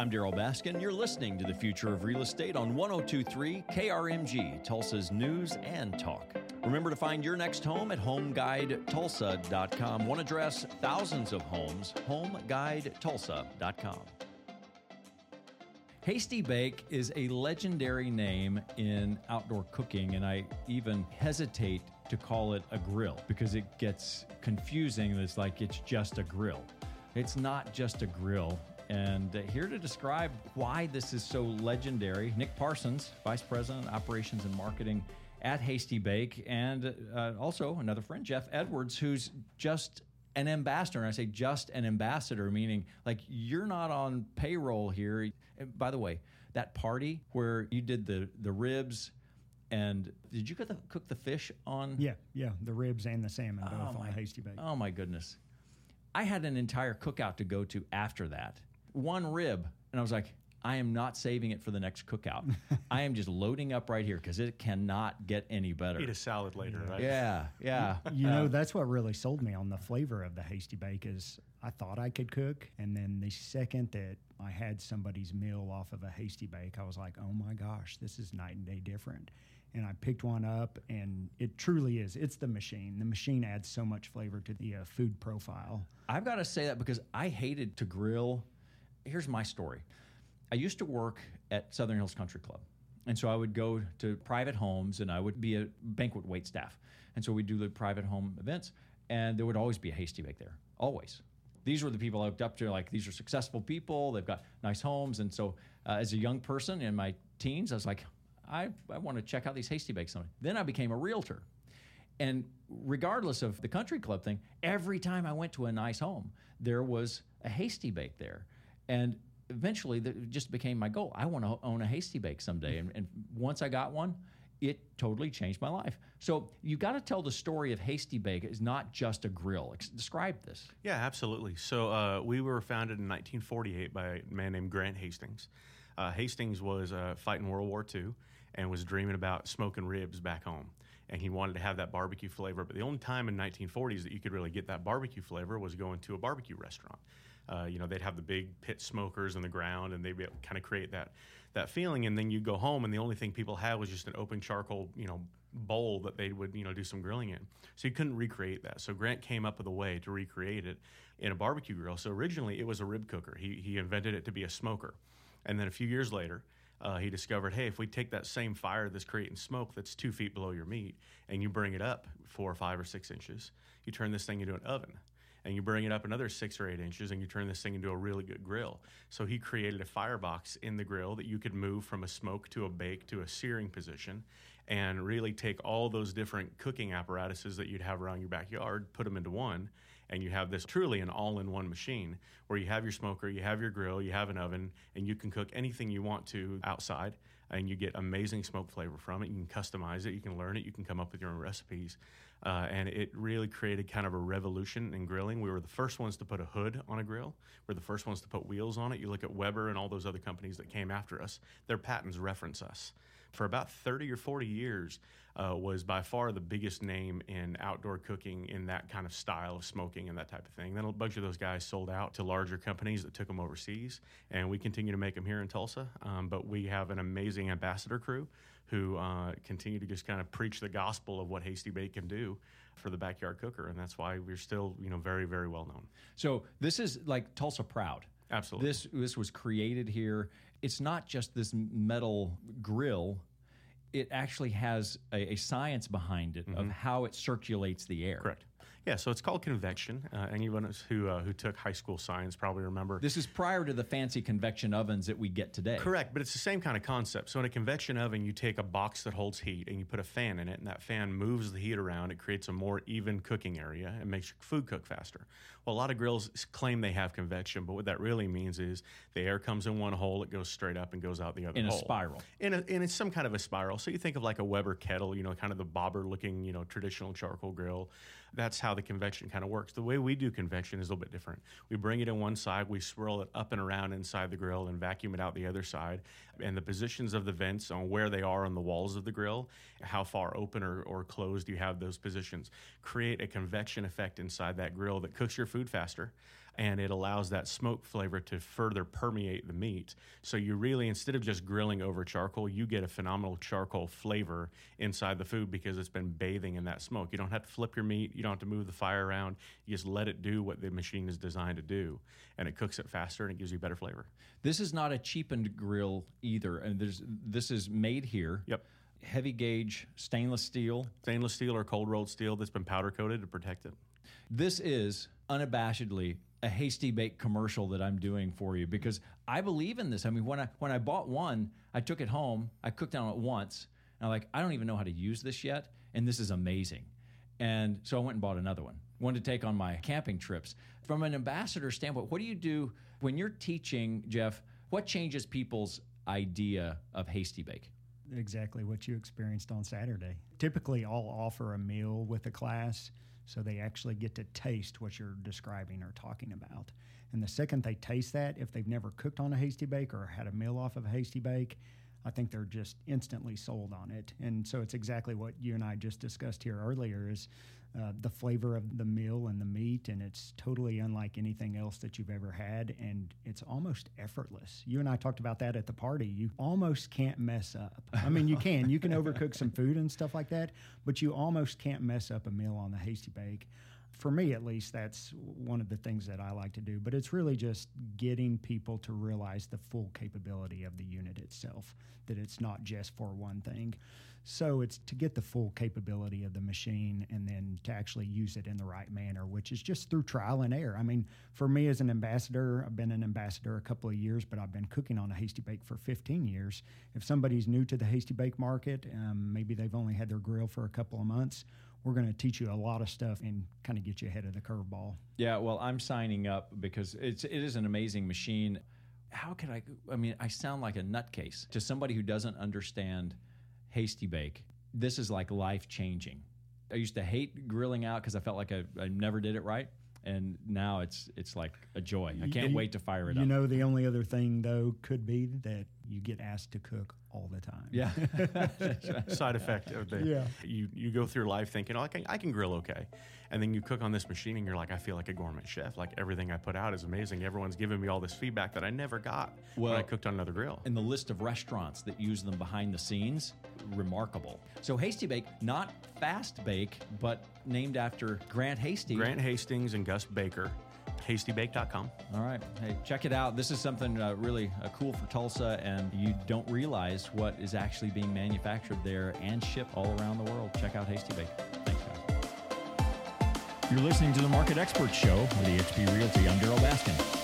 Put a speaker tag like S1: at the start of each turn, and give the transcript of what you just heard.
S1: I'm Darryl Baskin. You're listening to the Future of Real Estate on 1023 KRMG, Tulsa's news and talk. Remember to find your next home at homeguidetulsa.com. One address, thousands of homes, homeguidetulsa.com. Hasty Bake is a legendary name in outdoor cooking, and I even hesitate to call it a grill because it gets confusing. It's like it's just a grill. It's not just a grill. And uh, here to describe why this is so legendary, Nick Parsons, Vice President, Operations and Marketing at Hasty Bake, and uh, also another friend, Jeff Edwards, who's just an ambassador. And I say just an ambassador, meaning like you're not on payroll here. And by the way, that party where you did the the ribs and did you cook the, cook the fish on?
S2: Yeah, yeah, the ribs and the salmon both
S1: Oh
S2: on
S1: my-
S2: hasty bake.
S1: Oh my goodness. I had an entire cookout to go to after that. One rib, and I was like, I am not saving it for the next cookout. I am just loading up right here because it cannot get any better.
S3: Eat a salad later, right?
S1: Yeah, yeah.
S2: You know, that's what really sold me on the flavor of the hasty bake is I thought I could cook, and then the second that I had somebody's meal off of a hasty bake, I was like, oh my gosh, this is night and day different. And I picked one up, and it truly is. It's the machine. The machine adds so much flavor to the uh, food profile.
S1: I've got to say that because I hated to grill. Here's my story. I used to work at Southern Hills Country Club. And so I would go to private homes and I would be a banquet wait staff. And so we'd do the private home events and there would always be a hasty bake there. Always. These were the people I looked up to. Like, these are successful people. They've got nice homes. And so uh, as a young person in my teens, I was like, I, I want to check out these hasty bakes. Then I became a realtor. And regardless of the country club thing, every time I went to a nice home, there was a hasty bake there. And eventually, that just became my goal. I want to own a hasty bake someday. And, and once I got one, it totally changed my life. So you got to tell the story of Hasty Bake. It's not just a grill. Describe this.
S3: Yeah, absolutely. So uh, we were founded in 1948 by a man named Grant Hastings. Uh, Hastings was uh, fighting World War II and was dreaming about smoking ribs back home. And he wanted to have that barbecue flavor. But the only time in 1940s that you could really get that barbecue flavor was going to a barbecue restaurant. Uh, you know, they'd have the big pit smokers in the ground, and they'd kind of create that that feeling. And then you go home, and the only thing people had was just an open charcoal, you know, bowl that they would you know do some grilling in. So you couldn't recreate that. So Grant came up with a way to recreate it in a barbecue grill. So originally it was a rib cooker. He he invented it to be a smoker, and then a few years later. Uh, he discovered, hey, if we take that same fire that's creating smoke that's two feet below your meat, and you bring it up four or five or six inches, you turn this thing into an oven and you bring it up another six or eight inches and you turn this thing into a really good grill. So he created a firebox in the grill that you could move from a smoke to a bake to a searing position and really take all those different cooking apparatuses that you'd have around your backyard, put them into one, and you have this truly an all in one machine where you have your smoker, you have your grill, you have an oven, and you can cook anything you want to outside and you get amazing smoke flavor from it. You can customize it, you can learn it, you can come up with your own recipes. Uh, and it really created kind of a revolution in grilling. We were the first ones to put a hood on a grill. We're the first ones to put wheels on it. You look at Weber and all those other companies that came after us, their patents reference us. For about 30 or 40 years, uh, was by far the biggest name in outdoor cooking in that kind of style of smoking and that type of thing. Then a bunch of those guys sold out to larger companies that took them overseas, and we continue to make them here in Tulsa. Um, but we have an amazing ambassador crew who uh, continue to just kind of preach the gospel of what Hasty Bake can do for the backyard cooker, and that's why we're still, you know, very, very well known.
S1: So this is like Tulsa proud.
S3: Absolutely.
S1: This this was created here. It's not just this metal grill. It actually has a, a science behind it of how it circulates the air.
S3: Correct. Yeah, so it's called convection. Uh, anyone who uh, who took high school science probably remember.
S1: This is prior to the fancy convection ovens that we get today.
S3: Correct, but it's the same kind of concept. So in a convection oven, you take a box that holds heat and you put a fan in it, and that fan moves the heat around. It creates a more even cooking area and makes your food cook faster. Well, a lot of grills claim they have convection, but what that really means is the air comes in one hole, it goes straight up and goes out the other
S1: In a spiral.
S3: In a, and it's some kind of a spiral. So you think of like a Weber kettle, you know, kind of the bobber looking, you know, traditional charcoal grill. That's how the convection kind of works. The way we do convection is a little bit different. We bring it in one side, we swirl it up and around inside the grill and vacuum it out the other side. And the positions of the vents on where they are on the walls of the grill, how far open or, or closed you have those positions, create a convection effect inside that grill that cooks your food faster. And it allows that smoke flavor to further permeate the meat. So you really, instead of just grilling over charcoal, you get a phenomenal charcoal flavor inside the food because it's been bathing in that smoke. You don't have to flip your meat, you don't have to move the fire around. You just let it do what the machine is designed to do, and it cooks it faster and it gives you better flavor.
S1: This is not a cheapened grill either, and there's this is made here.
S3: Yep.
S1: Heavy gauge stainless steel.
S3: Stainless steel or cold rolled steel that's been powder coated to protect it.
S1: This is unabashedly a hasty bake commercial that I'm doing for you because I believe in this. I mean, when I when I bought one, I took it home, I cooked on it once, and I'm like, I don't even know how to use this yet, and this is amazing. And so I went and bought another one, one to take on my camping trips. From an ambassador standpoint, what do you do when you're teaching, Jeff? What changes people's idea of hasty bake?
S2: Exactly what you experienced on Saturday. Typically, I'll offer a meal with a class so they actually get to taste what you're describing or talking about. And the second they taste that, if they've never cooked on a hasty bake or had a meal off of a hasty bake, I think they're just instantly sold on it. And so it's exactly what you and I just discussed here earlier is uh, the flavor of the meal and the meat, and it's totally unlike anything else that you've ever had, and it's almost effortless. You and I talked about that at the party. You almost can't mess up. I mean, you can. You can overcook some food and stuff like that, but you almost can't mess up a meal on the hasty bake for me at least, that's one of the things that I like to do. But it's really just getting people to realize the full capability of the unit itself, that it's not just for one thing. So it's to get the full capability of the machine and then to actually use it in the right manner, which is just through trial and error. I mean, for me as an ambassador, I've been an ambassador a couple of years, but I've been cooking on a hasty bake for 15 years. If somebody's new to the hasty bake market, um, maybe they've only had their grill for a couple of months we're going to teach you a lot of stuff and kind of get you ahead of the curveball.
S1: Yeah, well, I'm signing up because it's it is an amazing machine. How can I? I mean, I sound like a nutcase to somebody who doesn't understand hasty bake. This is like life changing. I used to hate grilling out because I felt like I, I never did it right and now it's it's like a joy. I can't
S2: you,
S1: wait to fire it
S2: you
S1: up.
S2: You know, the only other thing though could be that you get asked to cook all the time.
S1: Yeah.
S3: Side effect of the yeah. you you go through life thinking, oh, I can I can grill okay, and then you cook on this machine and you're like, I feel like a gourmet chef. Like everything I put out is amazing. Everyone's giving me all this feedback that I never got well, when I cooked on another grill.
S1: And the list of restaurants that use them behind the scenes, remarkable. So Hasty Bake, not fast bake, but named after Grant Hastings.
S3: Grant Hastings and Gus Baker hastybake.com.
S1: All right. Hey, check it out. This is something uh, really uh, cool for Tulsa, and you don't realize what is actually being manufactured there and shipped all around the world. Check out Hasty Bake. Thanks, guys. You're listening to the Market Experts Show with eXp Realty. I'm Darryl Baskin.